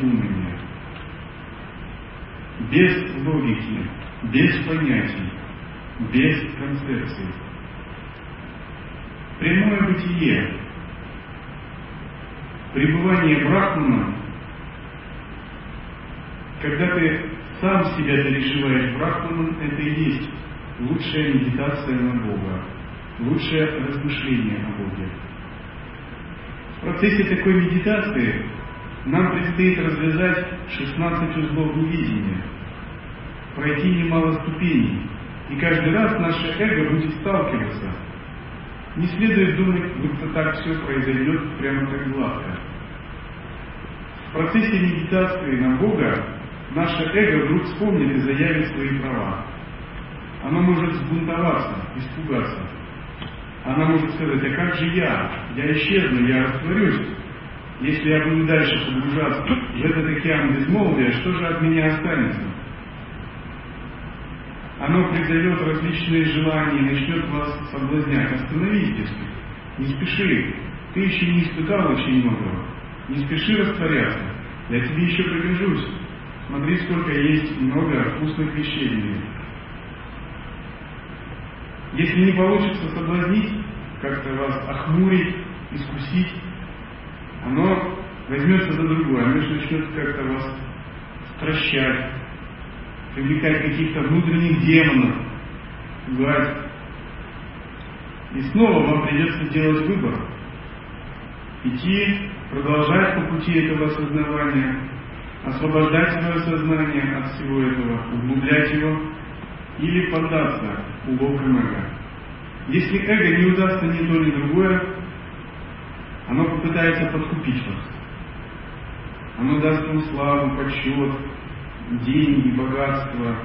без логики, без понятий, без концепции. Прямое бытие, пребывание Брахмана, когда ты сам себя переживаешь Брахманом, это и есть лучшая медитация на Бога, лучшее размышление о Боге. В процессе такой медитации нам предстоит развязать 16 узлов невидения, пройти немало ступеней, и каждый раз наше эго будет сталкиваться. Не следует думать, будто так все произойдет прямо так гладко. В процессе медитации на Бога наше эго вдруг вспомнит и заявит свои права. Оно может сбунтоваться, испугаться. Она может сказать, а как же я? Я исчезну, я растворюсь. Если я буду дальше погружаться в этот океан безмолвия, что же от меня останется? Оно придает различные желания и начнет вас соблазнять. Остановитесь, не спеши. Ты еще не испытал очень многого. Не спеши растворяться. Я тебе еще пригожусь. Смотри, сколько есть много вкусных вещей в мире. Если не получится соблазнить, как-то вас охмурить, искусить, оно возьмется за другое, оно начнет как-то вас стращать, привлекать каких-то внутренних демонов, пугать. И снова вам придется делать выбор. Идти, продолжать по пути этого осознавания, освобождать свое сознание от всего этого, углублять его, или поддаться уловкам эго. Если эго не удастся ни то, ни другое, оно попытается подкупить вас. Оно даст вам славу, почет, деньги, богатство,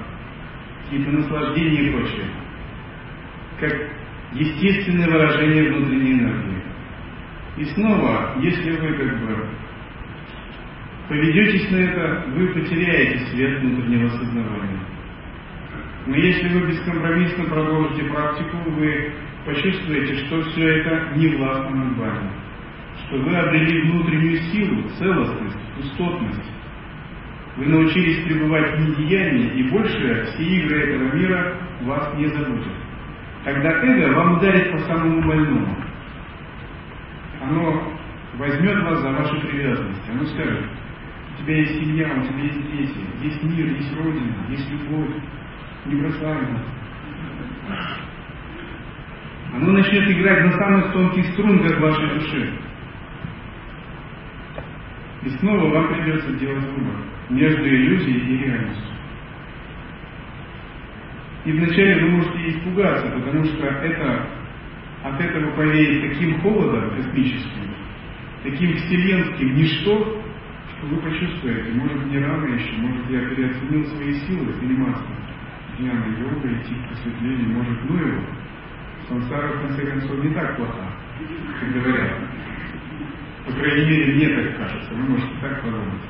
какие-то наслаждения и прочее. Как естественное выражение внутренней энергии. И снова, если вы как бы поведетесь на это, вы потеряете свет внутреннего сознания. Но если вы бескомпромиссно продолжите практику, вы почувствуете, что все это не властно над вами что вы обрели внутреннюю силу, целостность, пустотность. Вы научились пребывать в недеянии, и больше все игры этого мира вас не забудут. Тогда эго вам ударит по самому больному. Оно возьмет вас за ваши привязанности. Оно скажет, у тебя есть семья, у тебя есть дети, есть мир, есть Родина, есть любовь. Не бросай нас. Оно начнет играть на самых тонких струнках вашей души. И снова вам придется делать выбор между иллюзией и реальностью. И вначале вы можете испугаться, потому что это, от этого повеет таким холодом космическим, таким вселенским ничто, что вы почувствуете, может не рано еще, может я переоценил свои силы заниматься днями йогой, идти к просветлению, может ну его. Сансара в конце концов не так плоха, как говорят. По крайней мере, мне так кажется. Вы можете так подумать.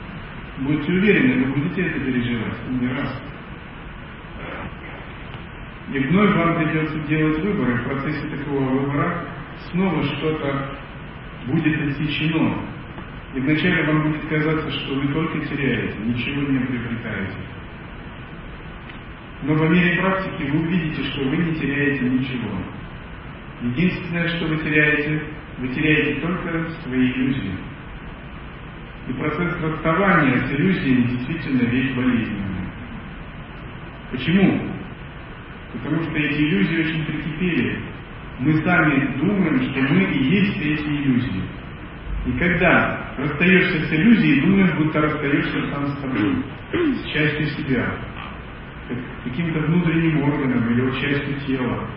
Будьте уверены, вы будете это переживать. Не раз. И вновь вам придется делать выбор, и в процессе такого выбора снова что-то будет отсечено. И вначале вам будет казаться, что вы только теряете, ничего не приобретаете. Но по мере практики вы увидите, что вы не теряете ничего. Единственное, что вы теряете, вы теряете только свои иллюзии. И процесс расставания с иллюзиями действительно вещь болезненная. Почему? Потому что эти иллюзии очень прикипели. Мы сами думаем, что мы и есть эти иллюзии. И когда расстаешься с иллюзией, думаешь, будто расстаешься сам с собой, с частью себя, каким-то внутренним органом или частью тела.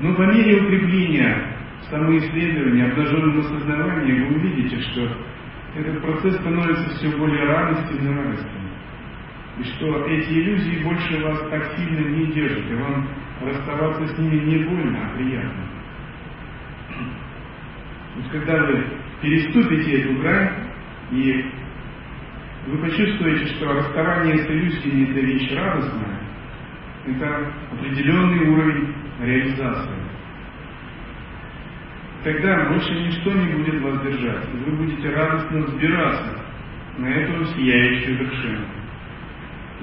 Но по мере укрепления самоисследования, обнаженного сознания, вы увидите, что этот процесс становится все более радостным и радостным. И что эти иллюзии больше вас так сильно не держат, и вам расставаться с ними не больно, а приятно. Вот когда вы переступите эту грань, и вы почувствуете, что расставание с иллюзиями – это вещь радостная, это определенный уровень реализации. Тогда больше ничто не будет вас держать, и вы будете радостно взбираться на эту сияющую вершину.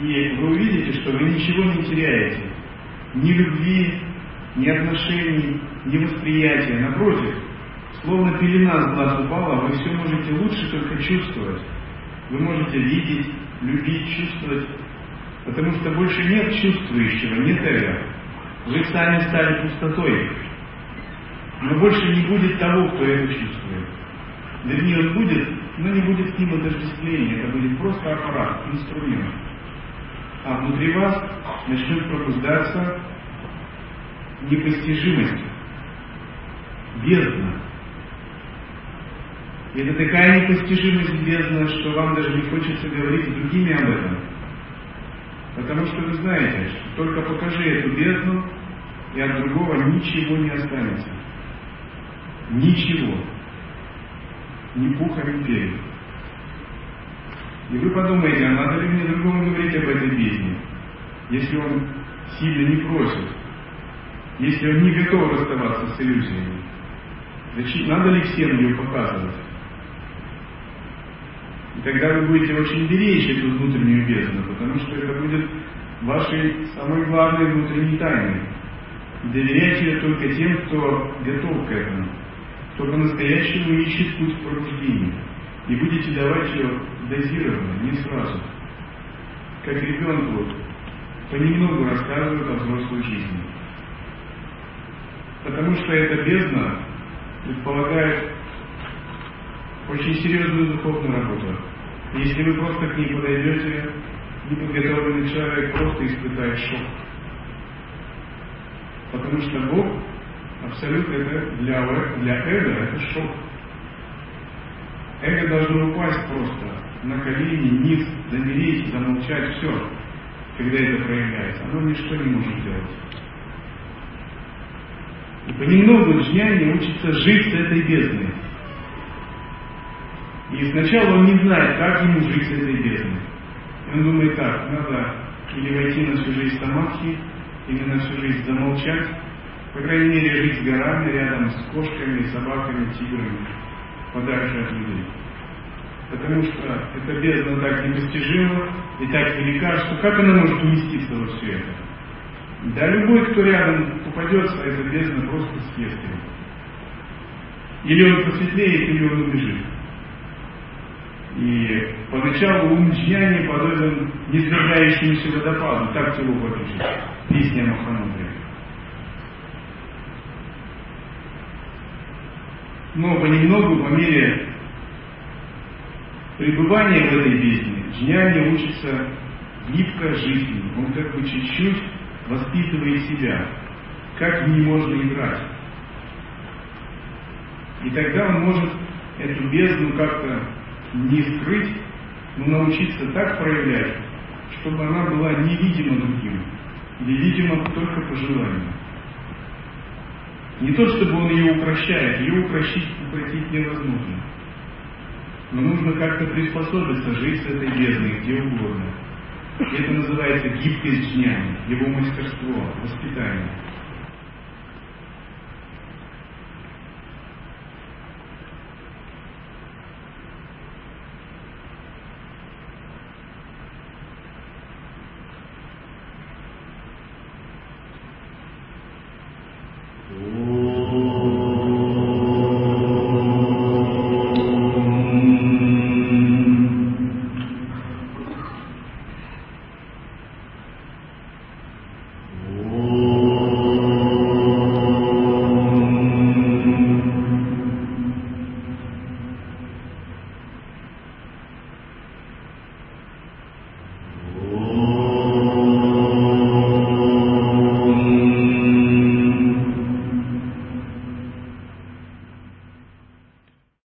И вы увидите, что вы ничего не теряете. Ни любви, ни отношений, ни восприятия. Напротив, словно пелена с глаз упала, вы все можете лучше только чувствовать. Вы можете видеть, любить, чувствовать, потому что больше нет чувствующего, нет эго. Вы сами стали пустотой. Но больше не будет того, кто это чувствует. Вернее, он будет, но не будет с ним отождествления. Это будет просто аппарат, инструмент. А внутри вас начнет пробуждаться непостижимость, бездна. И это такая непостижимость бездна, что вам даже не хочется говорить с другими об этом. Потому что вы знаете, что только покажи эту бездну, и от другого ничего не останется. Ничего. Ни пуха, ни перья. И вы подумаете, а надо ли мне другому говорить об этой бездне, если он сильно не просит, если он не готов расставаться с иллюзиями? Зачем, надо ли всем ее показывать? И тогда вы будете очень беречь эту внутреннюю бездну, потому что это будет вашей самой главной внутренней тайной. Доверяйте ее только тем, кто готов к этому, кто по-настоящему ищет путь к пробуждению. И будете давать ее дозированно, не сразу. Как ребенку понемногу рассказывают о взрослой жизни. Потому что эта бездна предполагает очень серьезную духовную работу. Если вы просто к ней подойдете, неподготовленный человек просто испытает шок. Потому что Бог абсолютно это для, для эго это шок. Эго должно упасть просто на колени, низ, замереть, замолчать, все, когда это проявляется. Оно ничто не может сделать. И понемногу джняни учится жить с этой бездной. И сначала он не знает, как ему жить с этой бездной. Он думает так, надо или войти на всю жизнь самадхи, или на всю жизнь замолчать, по крайней мере, жить горами рядом, с кошками, собаками, тиграми, подальше от людей. Потому что эта бездна так непостижима и так велика, что как она может уместиться во все это? Да любой, кто рядом попадется, эта бездна просто съест его. Или он просветлеет, или он убежит. И поначалу ум джняни подобен низвергающемуся водопаду, так Тилоба пишет, песня Махамудры. Но понемногу, по мере пребывания в этой бездне, джняни учится гибко жизни. Он как бы чуть-чуть воспитывает себя, как в ней можно играть. И тогда он может эту бездну как-то не скрыть, но научиться так проявлять, чтобы она была невидима другим, или видима только по желанию. Не то, чтобы он ее укращает, ее укращить, укротить невозможно. Но нужно как-то приспособиться, жить с этой бездной, где угодно. И это называется гибкость дня, его мастерство, воспитание.